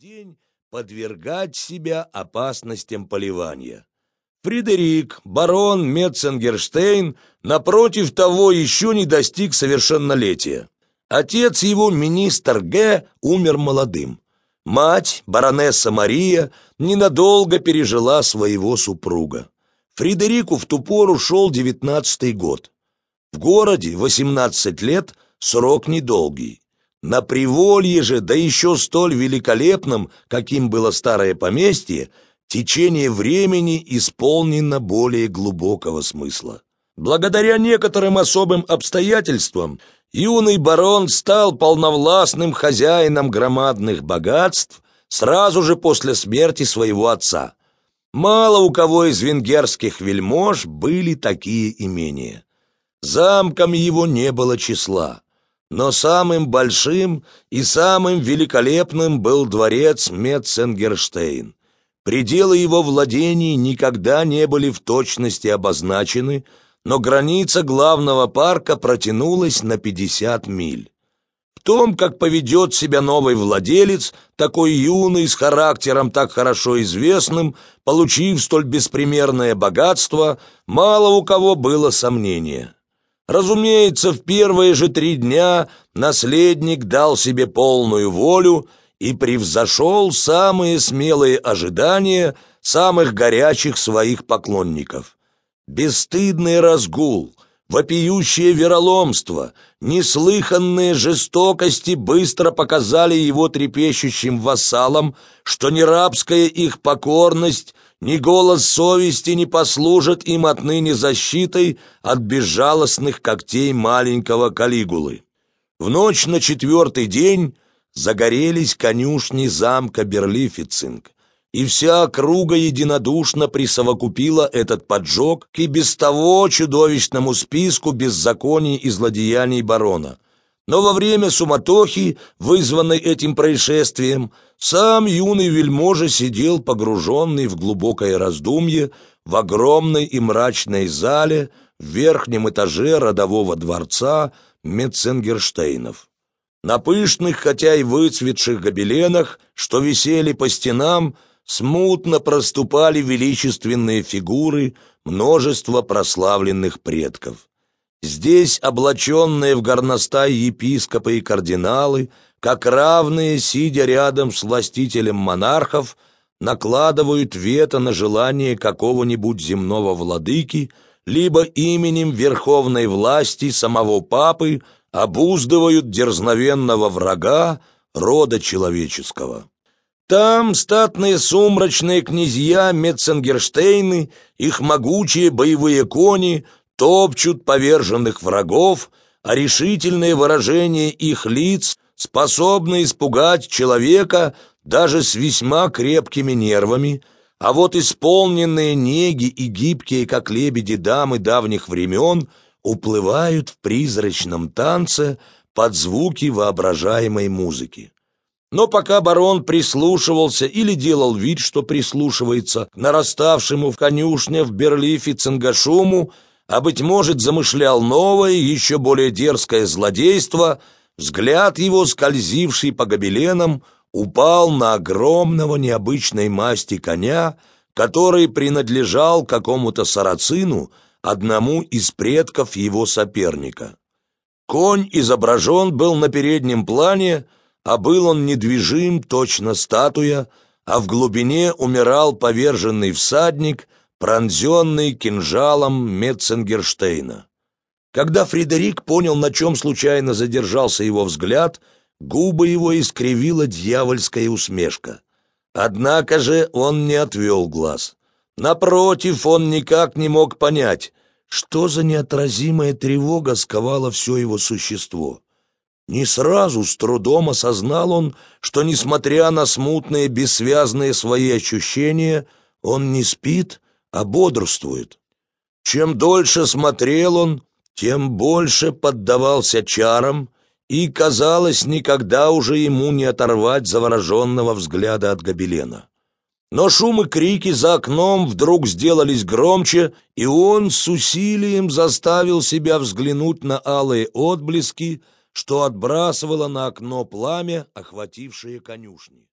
день подвергать себя опасностям поливания. Фредерик, барон Метценгерштейн, напротив того, еще не достиг совершеннолетия. Отец его, министр Г., умер молодым. Мать, баронесса Мария, ненадолго пережила своего супруга. Фредерику в ту пору шел девятнадцатый год. В городе восемнадцать лет срок недолгий. На приволье же, да еще столь великолепном, каким было старое поместье, течение времени исполнено более глубокого смысла. Благодаря некоторым особым обстоятельствам юный барон стал полновластным хозяином громадных богатств сразу же после смерти своего отца. Мало у кого из венгерских вельмож были такие имения. Замком его не было числа, но самым большим и самым великолепным был дворец Метценгерштейн. Пределы его владений никогда не были в точности обозначены, но граница главного парка протянулась на 50 миль. В том, как поведет себя новый владелец, такой юный, с характером так хорошо известным, получив столь беспримерное богатство, мало у кого было сомнения. Разумеется, в первые же три дня наследник дал себе полную волю и превзошел самые смелые ожидания самых горячих своих поклонников. Бесстыдный разгул, вопиющее вероломство, неслыханные жестокости быстро показали его трепещущим вассалам, что ни рабская их покорность, ни голос совести не послужат им отныне защитой от безжалостных когтей маленького Калигулы. В ночь на четвертый день загорелись конюшни замка Берлифицинг, и вся округа единодушно присовокупила этот поджог к и без того чудовищному списку беззаконий и злодеяний барона. Но во время суматохи, вызванной этим происшествием, сам юный вельможа сидел погруженный в глубокое раздумье в огромной и мрачной зале в верхнем этаже родового дворца Метценгерштейнов. На пышных, хотя и выцветших гобеленах, что висели по стенам, смутно проступали величественные фигуры множества прославленных предков. Здесь облаченные в горностай епископы и кардиналы, как равные, сидя рядом с властителем монархов, накладывают вето на желание какого-нибудь земного владыки, либо именем верховной власти самого папы обуздывают дерзновенного врага рода человеческого. Там статные сумрачные князья Метценгерштейны, их могучие боевые кони топчут поверженных врагов, а решительные выражения их лиц способны испугать человека даже с весьма крепкими нервами, а вот исполненные неги и гибкие, как лебеди дамы давних времен – уплывают в призрачном танце под звуки воображаемой музыки. Но пока барон прислушивался или делал вид, что прислушивается к нараставшему в конюшне в Берлифе цингашуму, а, быть может, замышлял новое, еще более дерзкое злодейство, взгляд его, скользивший по гобеленам, упал на огромного необычной масти коня, который принадлежал какому-то сарацину, одному из предков его соперника. Конь изображен был на переднем плане, а был он недвижим, точно статуя, а в глубине умирал поверженный всадник, пронзенный кинжалом Метценгерштейна. Когда Фредерик понял, на чем случайно задержался его взгляд, губы его искривила дьявольская усмешка. Однако же он не отвел глаз. Напротив, он никак не мог понять, что за неотразимая тревога сковала все его существо. Не сразу, с трудом осознал он, что, несмотря на смутные, бессвязные свои ощущения, он не спит, а бодрствует. Чем дольше смотрел он, тем больше поддавался чарам, и, казалось, никогда уже ему не оторвать завороженного взгляда от гобелена. Но шум и крики за окном вдруг сделались громче, и он с усилием заставил себя взглянуть на алые отблески, что отбрасывало на окно пламя, охватившее конюшни.